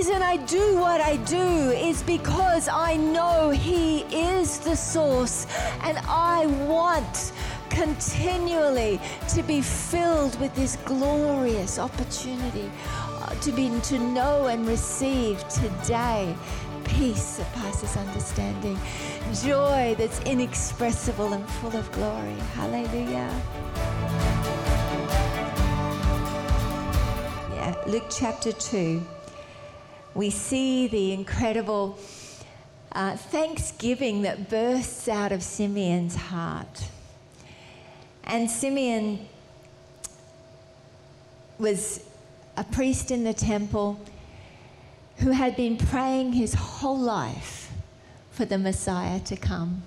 reason I do what I do is because I know He is the source and I want continually to be filled with this glorious opportunity uh, to be to know and receive today peace that passes understanding, joy that's inexpressible and full of glory. Hallelujah. Yeah, Luke chapter 2. We see the incredible uh, thanksgiving that bursts out of Simeon's heart. And Simeon was a priest in the temple who had been praying his whole life for the Messiah to come.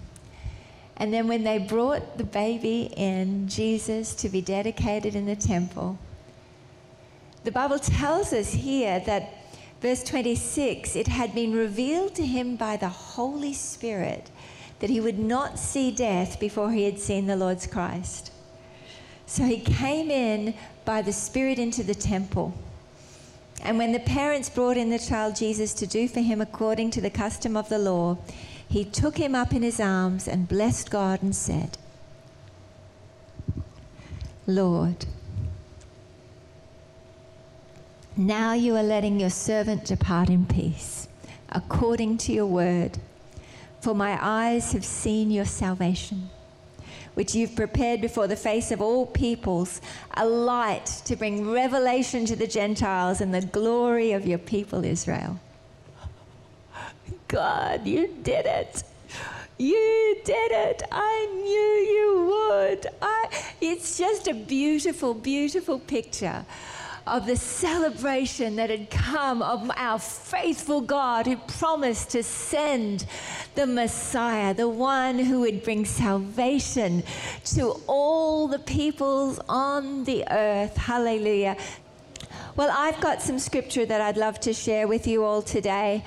And then when they brought the baby in, Jesus, to be dedicated in the temple, the Bible tells us here that, verse 26, it had been revealed to him by the Holy Spirit that he would not see death before he had seen the Lord's Christ. So he came in by the Spirit into the temple. And when the parents brought in the child Jesus to do for him according to the custom of the law, he took him up in his arms and blessed God and said, Lord, now you are letting your servant depart in peace, according to your word, for my eyes have seen your salvation which you've prepared before the face of all peoples, a light to bring revelation to the Gentiles and the glory of your people Israel. God, you did it. You did it. I knew you would. I, it's just a beautiful, beautiful picture of the celebration that had come of our faithful God who promised to send the Messiah, the one who would bring salvation to all the peoples on the earth. Hallelujah. Well, I've got some scripture that I'd love to share with you all today.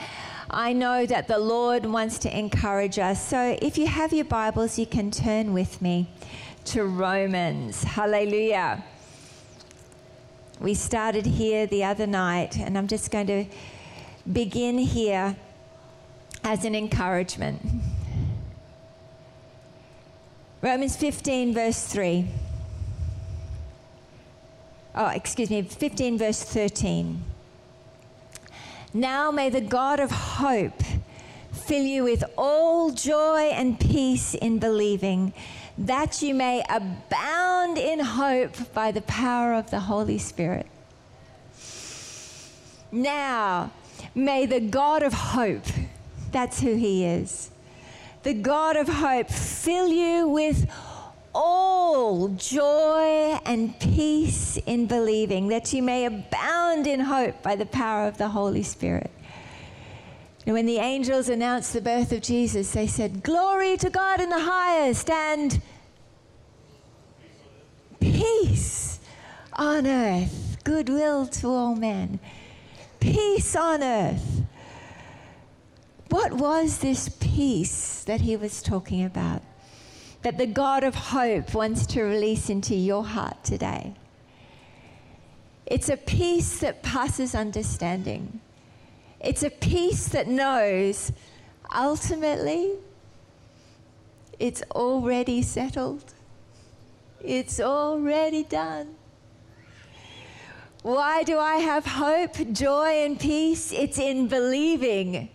I know that the Lord wants to encourage us. So if you have your Bibles, you can turn with me to Romans. Hallelujah. We started here the other night, and I'm just going to begin here as an encouragement. Romans 15, verse 3. Oh, excuse me, 15, verse 13. Now may the God of hope fill you with all joy and peace in believing that you may abound in hope by the power of the Holy Spirit. Now, may the God of hope, that's who He is, the God of hope, fill you with all joy and peace in believing, that you may abound in hope by the power of the Holy Spirit. And when the angels announced the birth of Jesus, they said, Glory to God in the highest and peace on earth, goodwill to all men. Peace on earth. What was this peace that he was talking about? That the God of hope wants to release into your heart today. It's a peace that passes understanding. It's a peace that knows ultimately it's already settled. It's already done. Why do I have hope, joy, and peace? It's in believing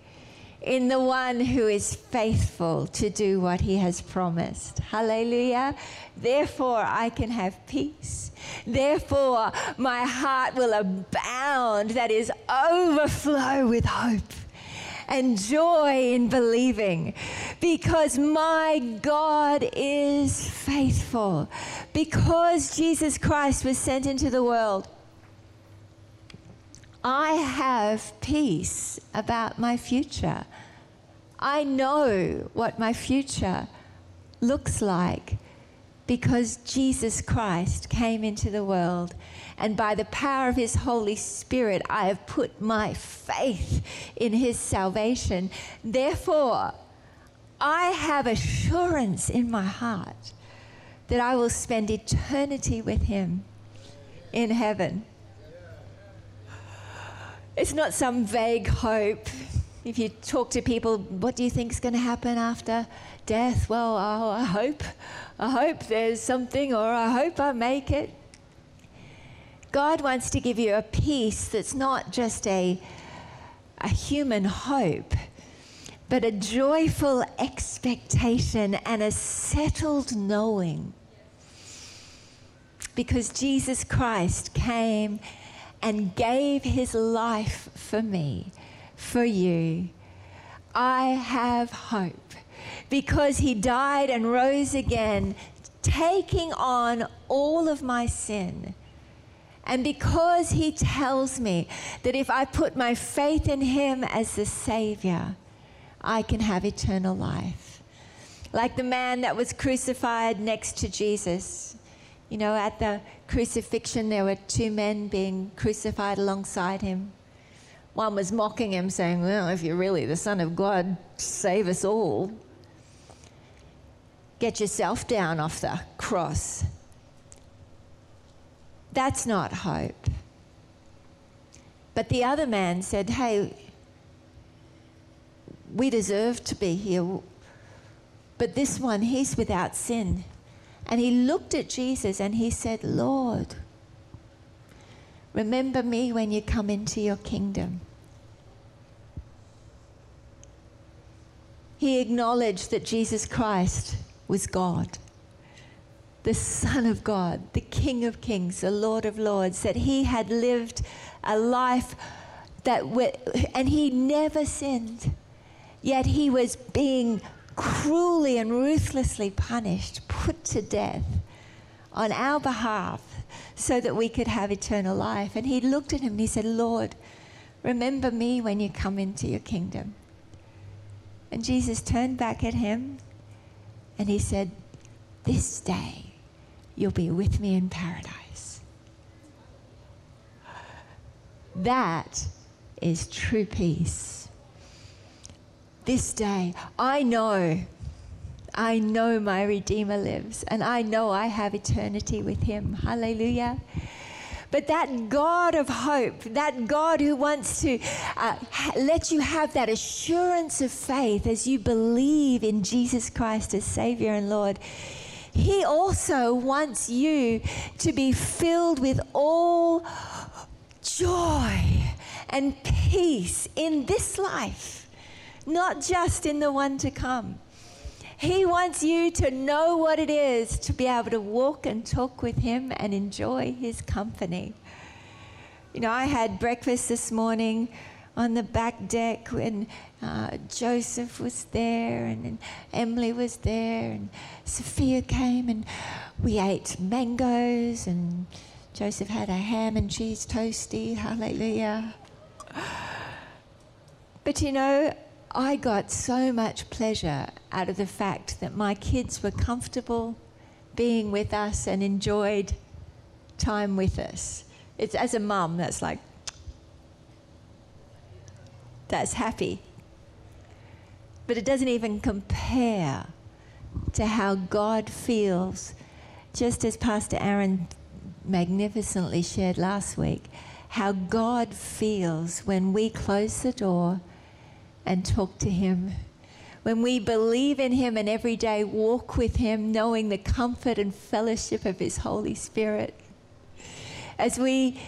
in the one who is faithful to do what he has promised. Hallelujah. Therefore, I can have peace. Therefore, my heart will abound, that is, overflow with hope and joy in believing because my God is faithful. Because Jesus Christ was sent into the world I have peace about my future. I know what my future looks like because Jesus Christ came into the world. And by the power of his Holy Spirit, I have put my faith in his salvation. Therefore, I have assurance in my heart that I will spend eternity with him in heaven. It's not some vague hope. If you talk to people, what do you think is going to happen after death? Well, oh, I hope. I hope there's something, or I hope I make it. God wants to give you a peace that's not just a, a human hope, but a joyful expectation and a settled knowing. Because Jesus Christ came and gave his life for me, for you. I have hope because he died and rose again, taking on all of my sin and because he tells me that if I put my faith in him as the Savior, I can have eternal life. Like the man that was crucified next to Jesus. You know, at the crucifixion, there were two men being crucified alongside him. One was mocking him, saying, Well, if you're really the Son of God, save us all. Get yourself down off the cross. That's not hope. But the other man said, Hey, we deserve to be here. But this one, he's without sin. And he looked at Jesus and he said, Lord, remember me when you come into your kingdom. He acknowledged that Jesus Christ was God the Son of God, the King of Kings, the Lord of Lords, that he had lived a life that, and he never sinned, yet he was being cruelly and ruthlessly punished, put to death on our behalf so that we could have eternal life. And he looked at him and he said, Lord, remember me when you come into your kingdom. And Jesus turned back at him and he said, This day you'll be with me in paradise. That is true peace. This day, I know, I know my Redeemer lives, and I know I have eternity with him. Hallelujah. But that God of hope, that God who wants to uh, let you have that assurance of faith as you believe in Jesus Christ as Savior and Lord, he also wants you to be filled with all joy and peace in this life, not just in the one to come. He wants you to know what it is to be able to walk and talk with Him and enjoy His company. You know, I had breakfast this morning on the back deck when uh, Joseph was there and, and, Emily was there and Sophia came and we ate mangoes and Joseph had a ham and cheese toasty. Hallelujah. But you know, I got so much pleasure out of the fact that my kids were comfortable being with us and enjoyed time with us. It's as a mum that's like, that's happy. But it doesn't even compare to how God feels, just as Pastor Aaron magnificently shared last week, how God feels when we close the door and talk to Him. When we believe in Him and every day walk with Him, knowing the comfort and fellowship of His Holy Spirit. As we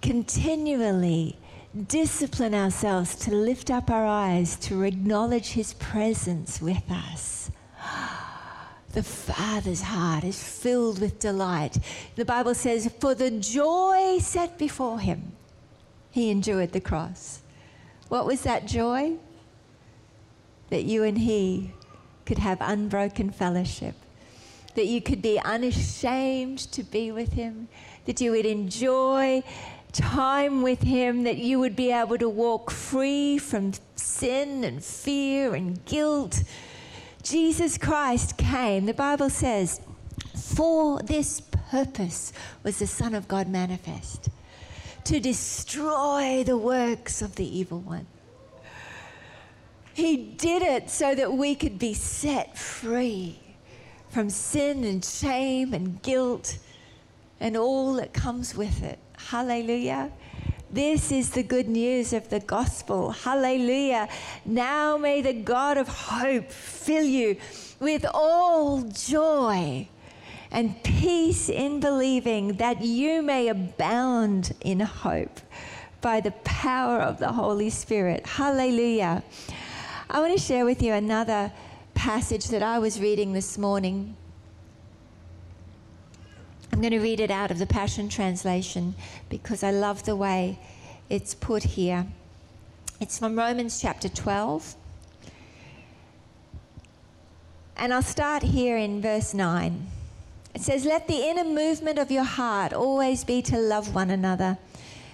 continually discipline ourselves to lift up our eyes to acknowledge His presence with us. The Father's heart is filled with delight. The Bible says, For the joy set before Him, He endured the cross. What was that joy? That you and He could have unbroken fellowship, that you could be unashamed to be with Him, that you would enjoy time with Him, that you would be able to walk free from sin and fear and guilt. Jesus Christ came, the Bible says, for this purpose was the Son of God manifest to destroy the works of the evil one. He did it so that we could be set free from sin and shame and guilt and all that comes with it. Hallelujah. This is the good news of the gospel. Hallelujah. Now may the God of hope fill you with all joy and peace in believing that you may abound in hope by the power of the Holy Spirit. Hallelujah. I want to share with you another passage that I was reading this morning. I'm going to read it out of the Passion Translation because I love the way it's put here. It's from Romans chapter 12. And I'll start here in verse 9. It says, Let the inner movement of your heart always be to love one another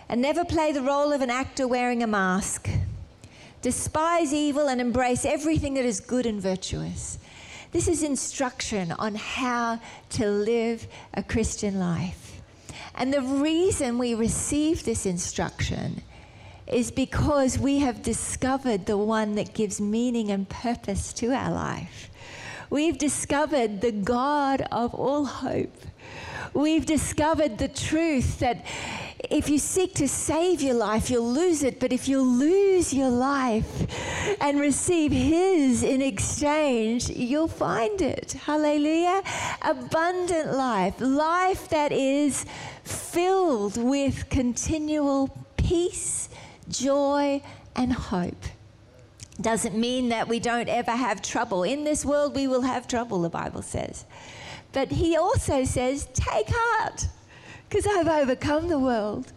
and never play the role of an actor wearing a mask. Despise evil and embrace everything that is good and virtuous. This is instruction on how to live a Christian life. And the reason we receive this instruction is because we have discovered the one that gives meaning and purpose to our life. We've discovered the God of all hope. We've discovered the truth that if you seek to save your life, you'll lose it. But if you lose your life and receive His in exchange, you'll find it. Hallelujah. Abundant life, life that is filled with continual peace, joy, and hope. Doesn't mean that we don't ever have trouble. In this world, we will have trouble, the Bible says. But He also says, take heart because I've overcome the world.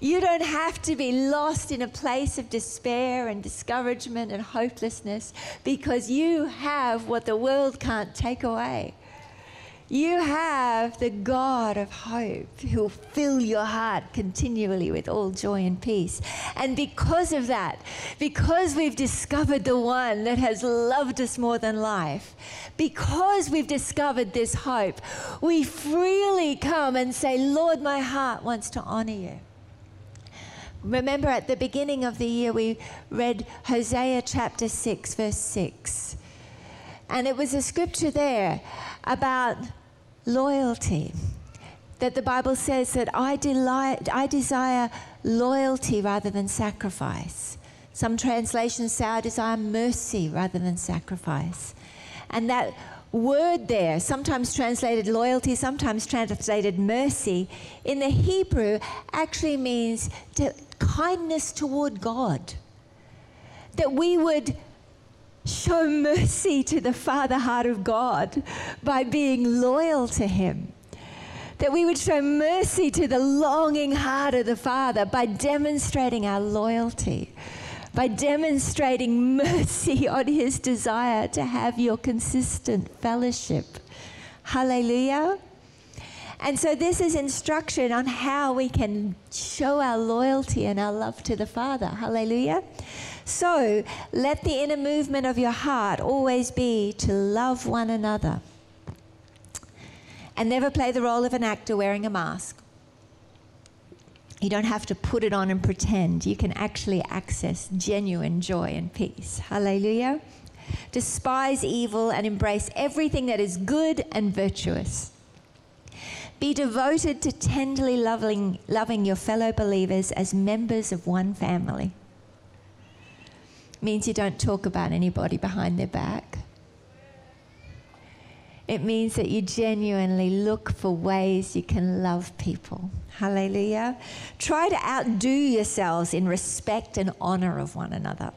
You don't have to be lost in a place of despair and discouragement and hopelessness because you have what the world can't take away. You have the God of hope who will fill your heart continually with all joy and peace. And because of that, because we've discovered the one that has loved us more than life, because we've discovered this hope, we freely come and say, Lord, my heart wants to honor you. Remember at the beginning of the year, we read Hosea chapter 6, verse 6. And it was a scripture there about loyalty. That the Bible says that I, delight, I desire loyalty rather than sacrifice. Some translations say I desire mercy rather than sacrifice. And that word there, sometimes translated loyalty, sometimes translated mercy, in the Hebrew actually means to, kindness toward God. That we would show mercy to the Father heart of God by being loyal to Him. That we would show mercy to the longing heart of the Father by demonstrating our loyalty, by demonstrating mercy on His desire to have your consistent fellowship. Hallelujah. And so, this is instruction on how we can show our loyalty and our love to the Father. Hallelujah. So let the inner movement of your heart always be to love one another. And never play the role of an actor wearing a mask. You don't have to put it on and pretend. You can actually access genuine joy and peace. Hallelujah. Despise evil and embrace everything that is good and virtuous. Be devoted to tenderly loving, loving your fellow believers as members of one family means you don't talk about anybody behind their back. It means that you genuinely look for ways you can love people. Hallelujah. Try to outdo yourselves in respect and honor of one another.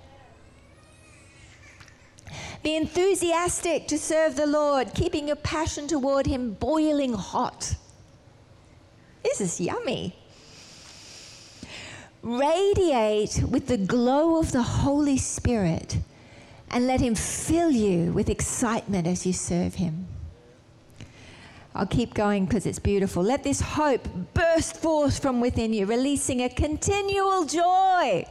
Be enthusiastic to serve the Lord, keeping your passion toward Him boiling hot. This is yummy radiate with the glow of the Holy Spirit and let Him fill you with excitement as you serve Him. I'll keep going because it's beautiful. Let this hope burst forth from within you, releasing a continual joy.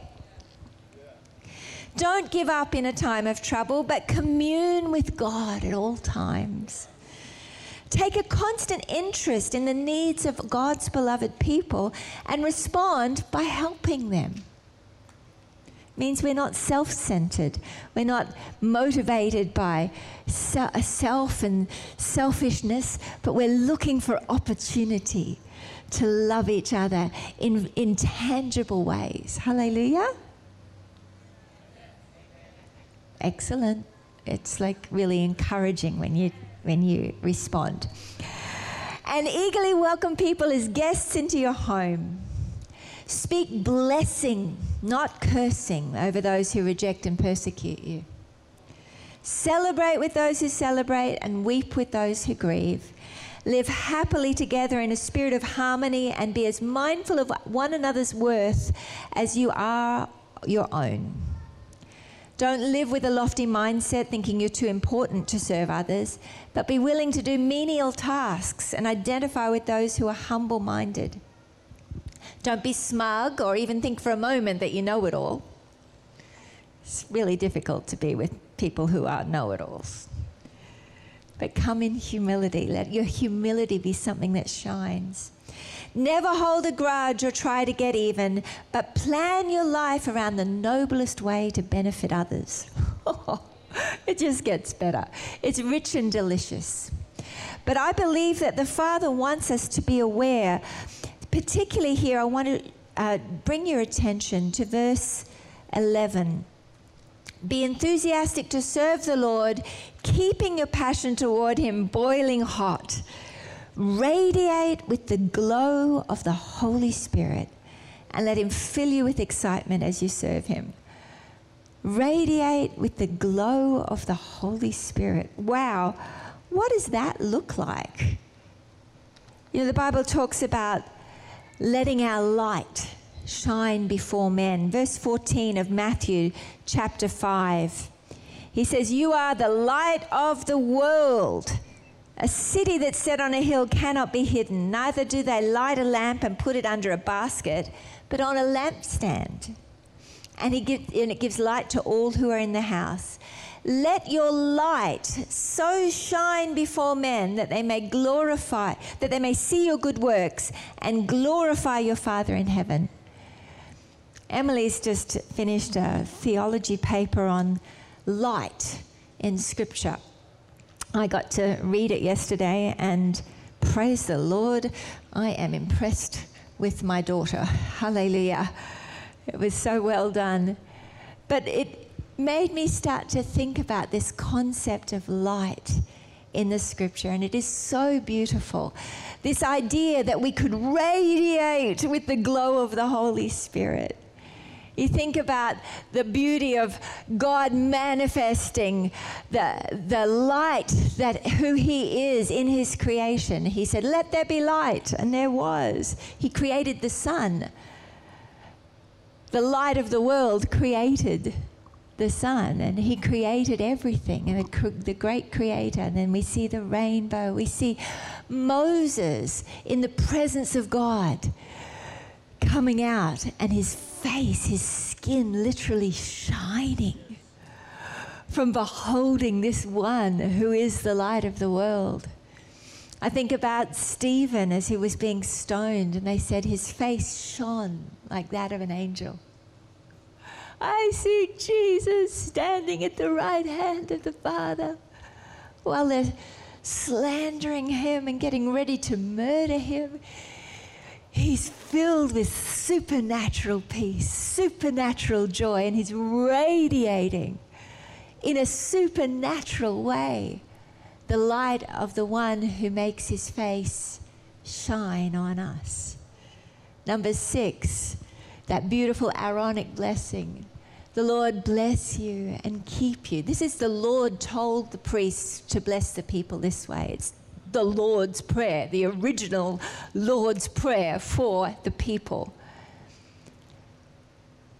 Don't give up in a time of trouble, but commune with God at all times. Take a constant interest in the needs of God's beloved people and respond by helping them. means we're not self centered. We're not motivated by self and selfishness, but we're looking for opportunity to love each other in, in tangible ways. Hallelujah. Excellent. It's like really encouraging when you when you respond. And eagerly welcome people as guests into your home. Speak blessing, not cursing, over those who reject and persecute you. Celebrate with those who celebrate and weep with those who grieve. Live happily together in a spirit of harmony and be as mindful of one another's worth as you are your own. Don't live with a lofty mindset thinking you're too important to serve others, but be willing to do menial tasks and identify with those who are humble minded. Don't be smug or even think for a moment that you know it all. It's really difficult to be with people who are know it alls. But come in humility. Let your humility be something that shines. Never hold a grudge or try to get even, but plan your life around the noblest way to benefit others. it just gets better. It's rich and delicious. But I believe that the Father wants us to be aware particularly here, I want to uh, bring your attention to verse 11. Be enthusiastic to serve the Lord, keeping your passion toward Him boiling hot. Radiate with the glow of the Holy Spirit and let Him fill you with excitement as you serve Him. Radiate with the glow of the Holy Spirit. Wow, what does that look like? You know, the Bible talks about letting our light shine before men. Verse 14 of Matthew chapter 5. He says, You are the light of the world. A city that's set on a hill cannot be hidden. Neither do they light a lamp and put it under a basket, but on a lampstand. And, he give, and it gives light to all who are in the house. Let your light so shine before men that they may glorify, that they may see your good works and glorify your Father in heaven. Emily's just finished a theology paper on light in Scripture. I got to read it yesterday and praise the Lord, I am impressed with my daughter. Hallelujah. It was so well done. But it, made me start to think about this concept of light in the scripture, and it is so beautiful. This idea that we could radiate with the glow of the Holy Spirit. You think about the beauty of God manifesting the, the light that who He is in His creation. He said, Let there be light, and there was. He created the sun. The light of the world created the sun and he created everything and the great creator and then we see the rainbow we see moses in the presence of god coming out and his face his skin literally shining from beholding this one who is the light of the world i think about stephen as he was being stoned and they said his face shone like that of an angel I see Jesus standing at the right hand of the Father while they're slandering him and getting ready to murder him. He's filled with supernatural peace, supernatural joy, and he's radiating in a supernatural way the light of the one who makes his face shine on us. Number six, that beautiful Aaronic blessing. The Lord bless you and keep you. This is the Lord told the priests to bless the people this way. It's the Lord's Prayer, the original Lord's Prayer for the people.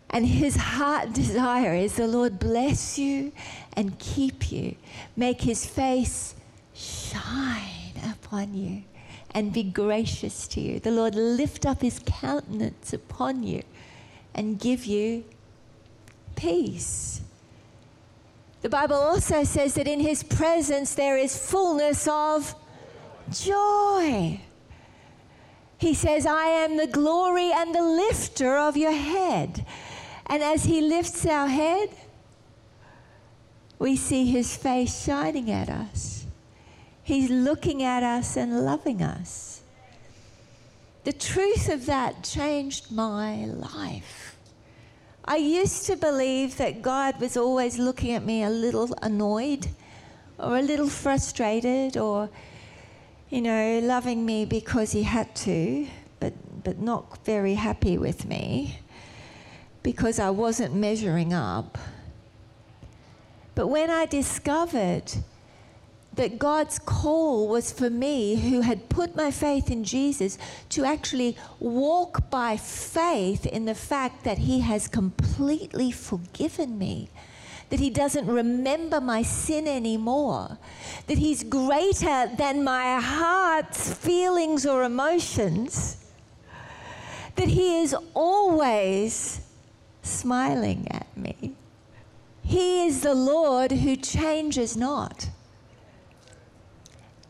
And his heart desire is the Lord bless you and keep you, make his face shine upon you and be gracious to you. The Lord lift up his countenance upon you and give you peace. The Bible also says that in his presence there is fullness of joy. He says, I am the glory and the lifter of your head. And as he lifts our head, we see his face shining at us. He's looking at us and loving us. the truth of that changed my life. I used to believe that God was always looking at me a little annoyed or a little frustrated or, you know, loving me because he had to, but, but not very happy with me because I wasn't measuring up. But when I discovered that God's call was for me, who had put my faith in Jesus, to actually walk by faith in the fact that He has completely forgiven me, that He doesn't remember my sin anymore, that He's greater than my heart's feelings or emotions, that He is always smiling at me. He is the Lord who changes not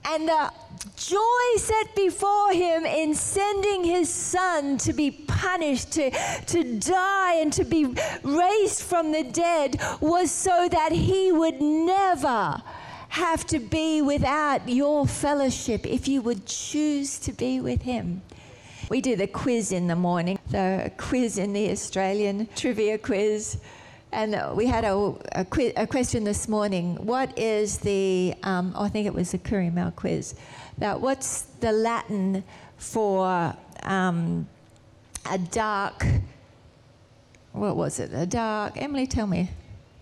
and the joy set before him in sending his son to be punished, to, to die, and to be raised from the dead was so that he would never have to be without your fellowship if you would choose to be with him. We do the quiz in the morning, the quiz in the Australian trivia quiz. And we had a, a, a, question this morning. What is the, um, oh, I think it was the Curimal quiz, about what's the Latin for um, a dark, what was it? A dark, Emily, tell me.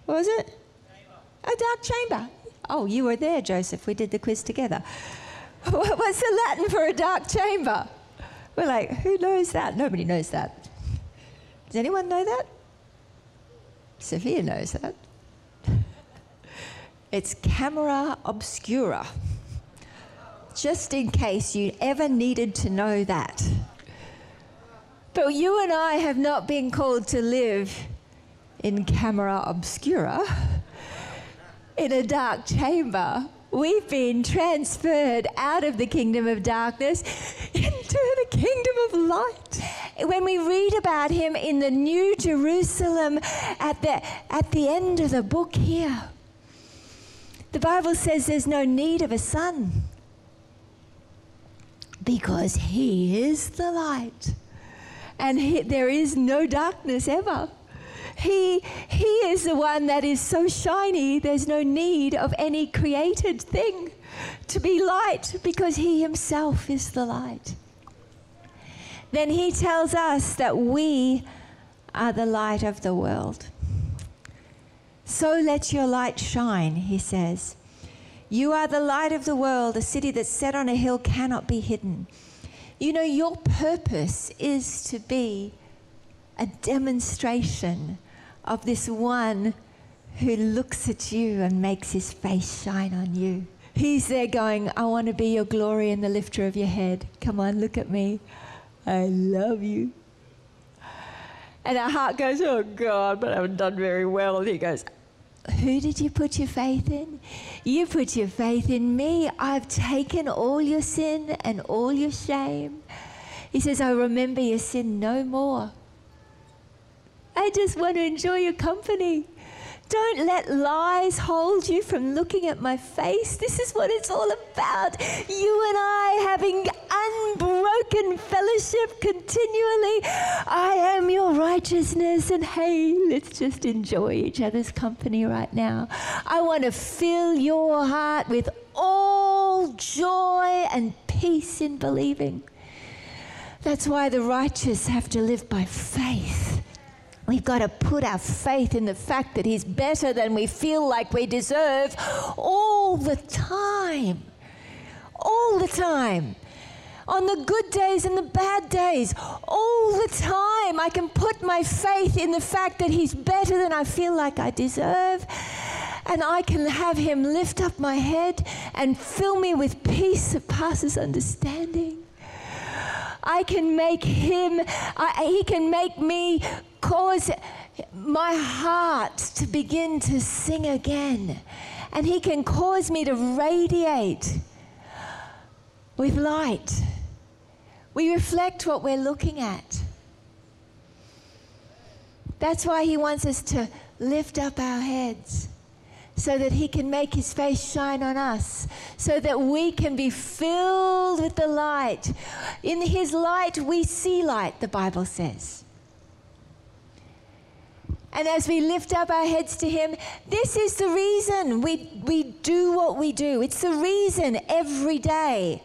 What was it? Chamber. A dark chamber. Oh, you were there, Joseph. We did the quiz together. What's the Latin for a dark chamber? We're like, who knows that? Nobody knows that. Does anyone know that? Sophia knows that. It's camera obscura, just in case you ever needed to know that. But you and I have not been called to live in camera obscura, in a dark chamber. We've been transferred out of the kingdom of darkness into the kingdom of light when we read about him in the New Jerusalem at the, at the end of the book here, the Bible says there's no need of a sun because he is the light and he, there is no darkness ever. He, he is the one that is so shiny, there's no need of any created thing to be light because he himself is the light then he tells us that we are the light of the world. So let your light shine, he says. You are the light of the world. A city that's set on a hill cannot be hidden. You know, your purpose is to be a demonstration of this one who looks at you and makes his face shine on you. He's there going, I want to be your glory and the lifter of your head. Come on, look at me. I love you. And our heart goes, Oh God, but I haven't done very well. And he goes, Who did you put your faith in? You put your faith in me. I've taken all your sin and all your shame. He says, I remember your sin no more. I just want to enjoy your company. Don't let lies hold you from looking at my face. This is what it's all about. You and I having unbroken fellowship continually. I am your righteousness, and hey, let's just enjoy each other's company right now. I want to fill your heart with all joy and peace in believing. That's why the righteous have to live by faith. We've got to put our faith in the fact that He's better than we feel like we deserve all the time. All the time. On the good days and the bad days, all the time, I can put my faith in the fact that He's better than I feel like I deserve. And I can have Him lift up my head and fill me with peace that passes understanding. I can make him, I, he can make me cause my heart to begin to sing again. And he can cause me to radiate with light. We reflect what we're looking at. That's why he wants us to lift up our heads, so that he can make his face shine on us, so that we can be filled with the light. In his light, we see light, the Bible says. And as we lift up our heads to Him, this is the reason we, we do what we do. It's the reason every day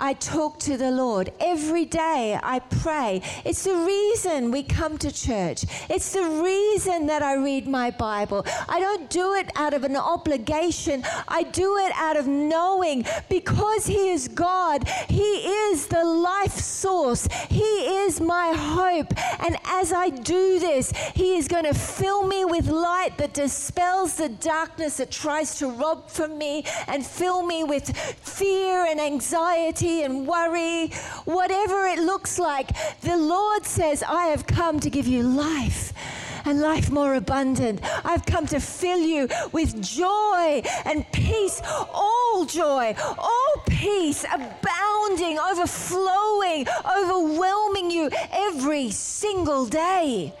I talk to the Lord. Every day I pray. It's the reason we come to church. It's the reason that I read my Bible. I don't do it out of an obligation, I do it out of knowing because He is God. He is the life source. He is my hope. And as I do this, He is going to fill me with light that dispels the darkness that tries to rob from me and fill me with fear and anxiety and worry, whatever it looks like, the Lord says, I have come to give you life and life more abundant. I've come to fill you with joy and peace, all joy, all peace, abounding, overflowing, overwhelming you every single day.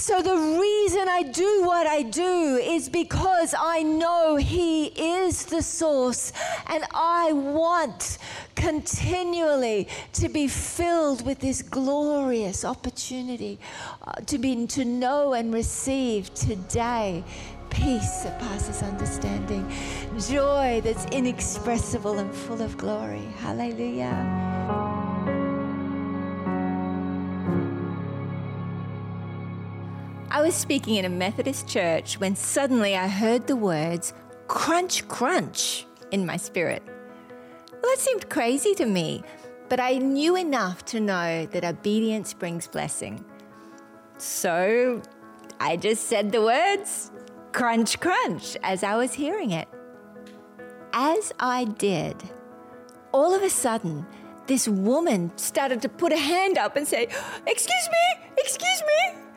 So, the reason I do what I do is because I know He is the source, and I want continually to be filled with this glorious opportunity uh, to be to know and receive today peace that passes understanding, joy that's inexpressible and full of glory. Hallelujah. I was speaking in a Methodist church when suddenly I heard the words crunch, crunch in my spirit. Well, that seemed crazy to me, but I knew enough to know that obedience brings blessing. So I just said the words crunch, crunch as I was hearing it. As I did, all of a sudden, this woman started to put a hand up and say, Excuse me, excuse me.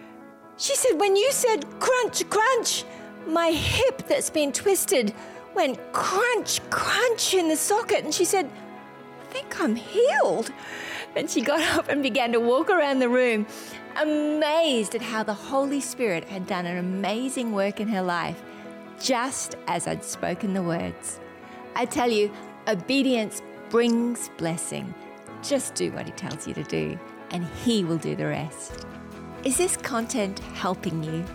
She said, When you said crunch, crunch, my hip that's been twisted went crunch, crunch in the socket. And she said, I think I'm healed. And she got up and began to walk around the room, amazed at how the Holy Spirit had done an amazing work in her life, just as I'd spoken the words. I tell you, obedience brings blessing. Just do what He tells you to do, and He will do the rest. Is this content helping you?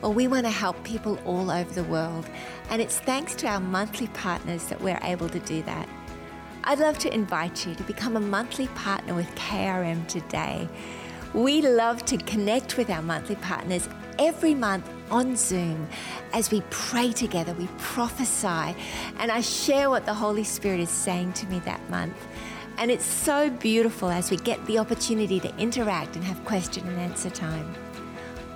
Well, we want to help people all over the world, and it's thanks to our monthly partners that we're able to do that. I'd love to invite you to become a monthly partner with KRM today. We love to connect with our monthly partners every month on Zoom as we pray together, we prophesy, and I share what the Holy Spirit is saying to me that month. And it's so beautiful as we get the opportunity to interact and have question and answer time.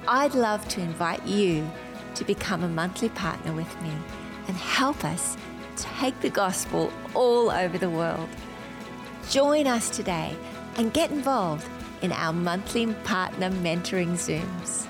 I'd love to invite you to become a monthly partner with me and help us take the gospel all over the world. Join us today and get involved in our monthly partner mentoring Zooms.